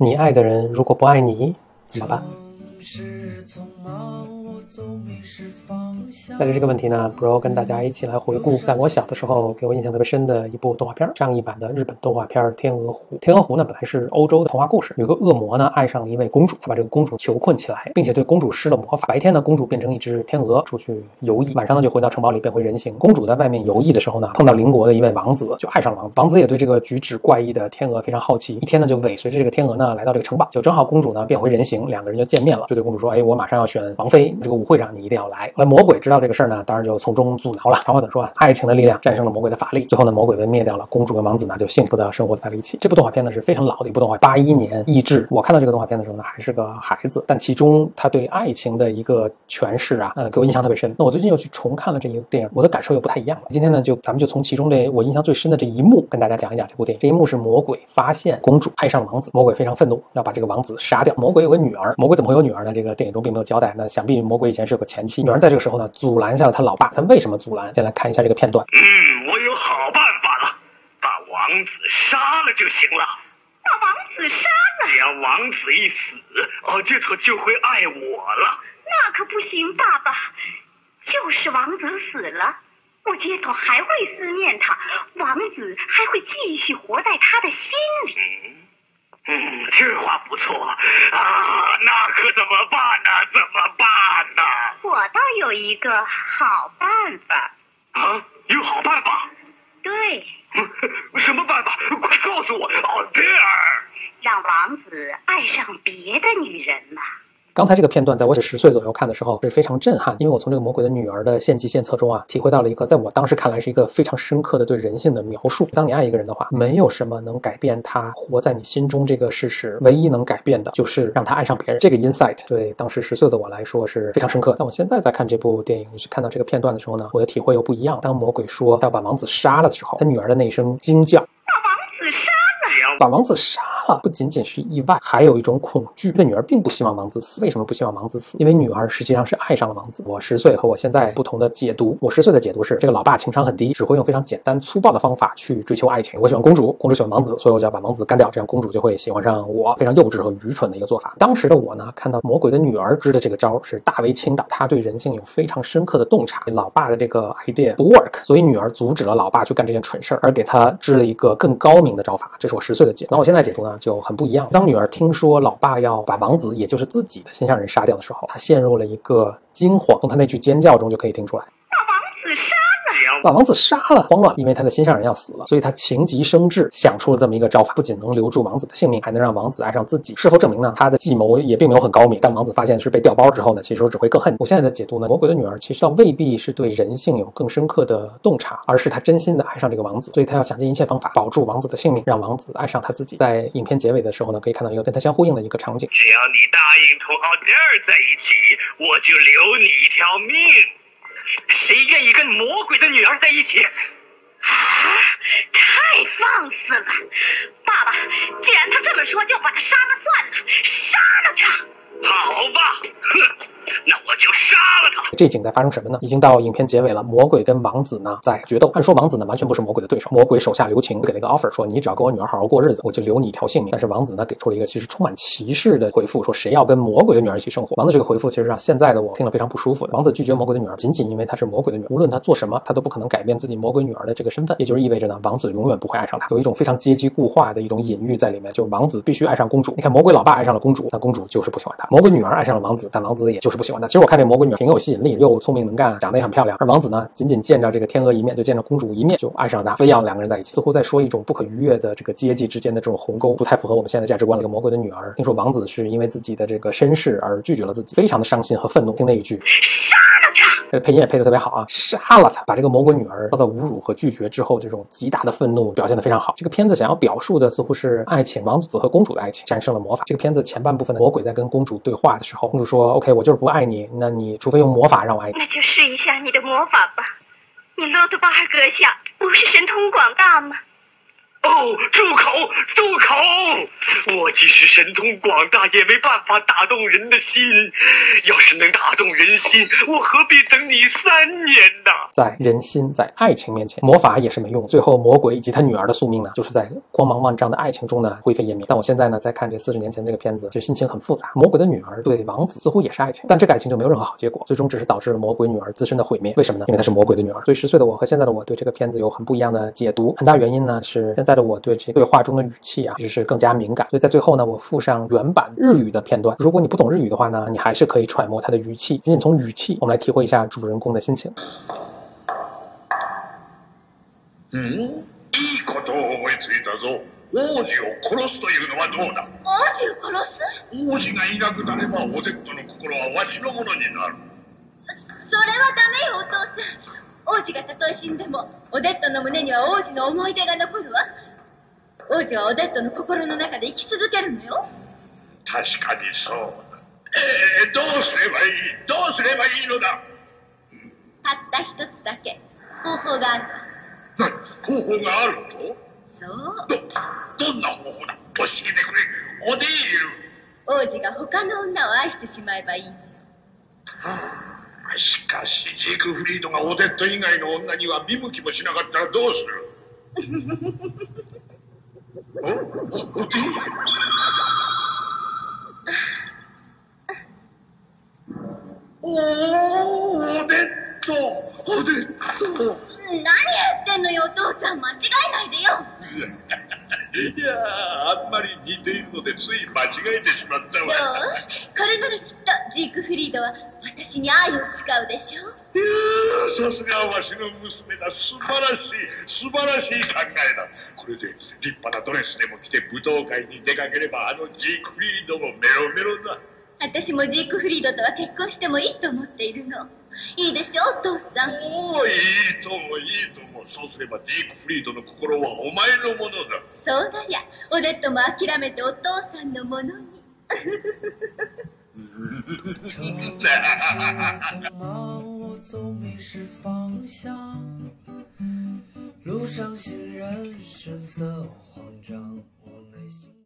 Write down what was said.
你爱的人如果不爱你，怎么办？带着这个问题呢，Bro 跟大家一起来回顾，在我小的时候给我印象特别深的一部动画片，上一版的日本动画片《天鹅湖》。天鹅湖呢，本来是欧洲的童话故事，有个恶魔呢爱上了一位公主，他把这个公主囚困起来，并且对公主施了魔法。白天呢，公主变成一只天鹅出去游弋，晚上呢就回到城堡里变回人形。公主在外面游弋的时候呢，碰到邻国的一位王子，就爱上了王子。王子也对这个举止怪异的天鹅非常好奇，一天呢就尾随着这个天鹅呢来到这个城堡，就正好公主呢变回人形，两个人就见面了，就对公主说：“哎，我马上要选王妃，这个舞会上你一定要来。”那魔鬼知道这个事儿呢，当然就从中阻挠了。长话短说啊，爱情的力量战胜了魔鬼的法力，最后呢，魔鬼被灭掉了，公主跟王子呢就幸福的生活在了一起。这部动画片呢是非常老的一部动画，八一年译制。我看到这个动画片的时候呢，还是个孩子，但其中他对爱情的一个诠释啊，呃，给我印象特别深。那我最近又去重看了这一部电影，我的感受又不太一样了。今天呢，就咱们就从其中这我印象最深的这一幕跟大家讲一讲这部电影。这一幕是魔鬼发现公主爱上了王子，魔鬼非常愤怒，要把这个王子杀掉。魔鬼有个女儿，魔鬼怎么会有女儿呢？这个电影中并没有交代。那想必魔鬼以前是有个前妻，女儿在这个时候呢，阻拦下了他老爸。他为什么阻拦？先来看一下这个片段。嗯，我有好办法了，把王子杀了就行了。把王子杀了？只要王子一死，哦，这头就会爱我了。那可不行，爸爸。就是王子死了，我街头还会思念他，王子还会继续活在他的心里。嗯嗯，这话不错啊，那可怎么办呢？怎么办呢？我倒有一个好办法。啊，有好办法？对。什么办法？快告诉我！奥，贝尔。让王子爱上别的女人了。刚才这个片段，在我十岁左右看的时候是非常震撼，因为我从这个魔鬼的女儿的献计献策中啊，体会到了一个在我当时看来是一个非常深刻的对人性的描述。当你爱一个人的话，没有什么能改变他活在你心中这个事实，唯一能改变的就是让他爱上别人。这个 insight 对当时十岁的我来说是非常深刻。但我现在在看这部电影，去看到这个片段的时候呢，我的体会又不一样。当魔鬼说要把王子杀了的时候，他女儿的那一声惊叫，把王子杀了。不仅仅是意外，还有一种恐惧。这女儿并不希望王子死，为什么不希望王子死？因为女儿实际上是爱上了王子。我十岁和我现在不同的解读，我十岁的解读是这个老爸情商很低，只会用非常简单粗暴的方法去追求爱情。我喜欢公主，公主喜欢王子，所以我就要把王子干掉，这样公主就会喜欢上我。非常幼稚和愚蠢的一个做法。当时的我呢，看到魔鬼的女儿支的这个招是大为倾倒，她对人性有非常深刻的洞察。老爸的这个 idea 不 work，所以女儿阻止了老爸去干这件蠢事儿，而给他支了一个更高明的招法。这是我十岁解。那我现在解读呢，就很不一样。当女儿听说老爸要把王子，也就是自己的心上人杀掉的时候，她陷入了一个惊慌。从她那句尖叫中就可以听出来。把王子杀了，慌了，因为他的心上人要死了，所以他情急生智，想出了这么一个招法，不仅能留住王子的性命，还能让王子爱上自己。事后证明呢，他的计谋也并没有很高明。当王子发现是被调包之后呢，其实只会更恨。我现在的解读呢，魔鬼的女儿其实倒未必是对人性有更深刻的洞察，而是她真心的爱上这个王子，所以她要想尽一切方法保住王子的性命，让王子爱上她自己。在影片结尾的时候呢，可以看到一个跟他相呼应的一个场景：只要你答应同奥黛尔在一起，我就留你一条命。谁愿意跟魔鬼的女儿在一起？啊！太放肆了！爸爸，既然他这么说，就把他杀了算了，杀了他！好吧，哼。那我就杀了他。这景在发生什么呢？已经到影片结尾了。魔鬼跟王子呢在决斗。按说王子呢完全不是魔鬼的对手。魔鬼手下留情，给了一个 offer，说你只要跟我女儿好好过日子，我就留你一条性命。但是王子呢给出了一个其实充满歧视的回复，说谁要跟魔鬼的女儿一起生活？王子这个回复其实让现在的我听了非常不舒服。王子拒绝魔鬼的女儿，仅仅因为她是魔鬼的女儿，无论他做什么，他都不可能改变自己魔鬼女儿的这个身份。也就是意味着呢，王子永远不会爱上她。有一种非常阶级固化的一种隐喻在里面，就是王子必须爱上公主。你看魔鬼老爸爱上了公主，但公主就是不喜欢他；魔鬼女儿爱上了王子，但王子也就是不喜欢那。其实我看这魔。鬼女挺有吸引力，又聪明能干，长得也很漂亮。而王子呢，仅仅见着这个天鹅一面，就见着公主一面，就爱上她，非要两个人在一起，似乎在说一种不可逾越的这个阶级之间的这种鸿沟，不太符合我们现在价值观。这个魔鬼的女儿听说王子是因为自己的这个身世而拒绝了自己，非常的伤心和愤怒。听那一句。配音也配的特别好啊！杀了他，把这个魔鬼女儿遭到侮辱和拒绝之后，这种极大的愤怒表现的非常好。这个片子想要表述的似乎是爱情，王子和公主的爱情战胜了魔法。这个片子前半部分的魔鬼在跟公主对话的时候，公主说：“OK，我就是不爱你，那你除非用魔法让我爱你。”那就试一下你的魔法吧。你洛特巴尔阁下不是神通广大吗？哦，住口！住口！我即使神通广大，也没办法打动人的心。要是能打动人心，我何必等你三年呢？在人心、在爱情面前，魔法也是没用。最后，魔鬼以及他女儿的宿命呢，就是在光芒万丈的爱情中呢灰飞烟灭。但我现在呢，在看这四十年前这个片子，就心情很复杂。魔鬼的女儿对王子似乎也是爱情，但这个爱情就没有任何好结果，最终只是导致了魔鬼女儿自身的毁灭。为什么呢？因为她是魔鬼的女儿。所以十岁的我和现在的我对这个片子有很不一样的解读。很大原因呢是的我对这对话中的语气啊，就是更加敏感。所以在最后呢，我附上原版日语的片段。如果你不懂日语的话呢，你还是可以揣摩它的语气。仅仅从语气，我们来体会一下主人公的心情。うんいいことを思いついたぞ王子を殺すというのはどうだ王子を殺す王子がいなくなればオデットの心はわしのものになるそれはダメよお父さん王子がたとえ死んでもオデットの胸には王子の思い出が残るわ 王子はオデットの心の中で生き続けるのよ。確かにそう。だえー、どうすればいい？どうすればいいのだ？たった一つだけ方法がある。わな方法があるとそう。どどんな方法だ？教えてくれ。オディール王子が他の女を愛してしまえばいいのよ。しかしジークフリードがオデット以外の女には見向きもしなかったらどうする？おおオディーおーオデットオデット何やってんのよお父さん間違えないでよいやあんまり似ているのでつい間違えてしまったどうわこれならきっとジークフリードは私に愛を誓うでしょいやーさすがわしの娘だ。素晴らしい素晴らしい考えだ。これで立派なドレスでも着て舞踏会に出かければあのジークフリードもメロメロだ。私もジークフリードとは結婚してもいいと思っているの。いいでしょお父さん。おおいいともいいともそうすればジークフリードの心はお前のものだ。そうだやオデットも諦めてお父さんのものに 总迷失方向。路上行人神色慌张，我内心。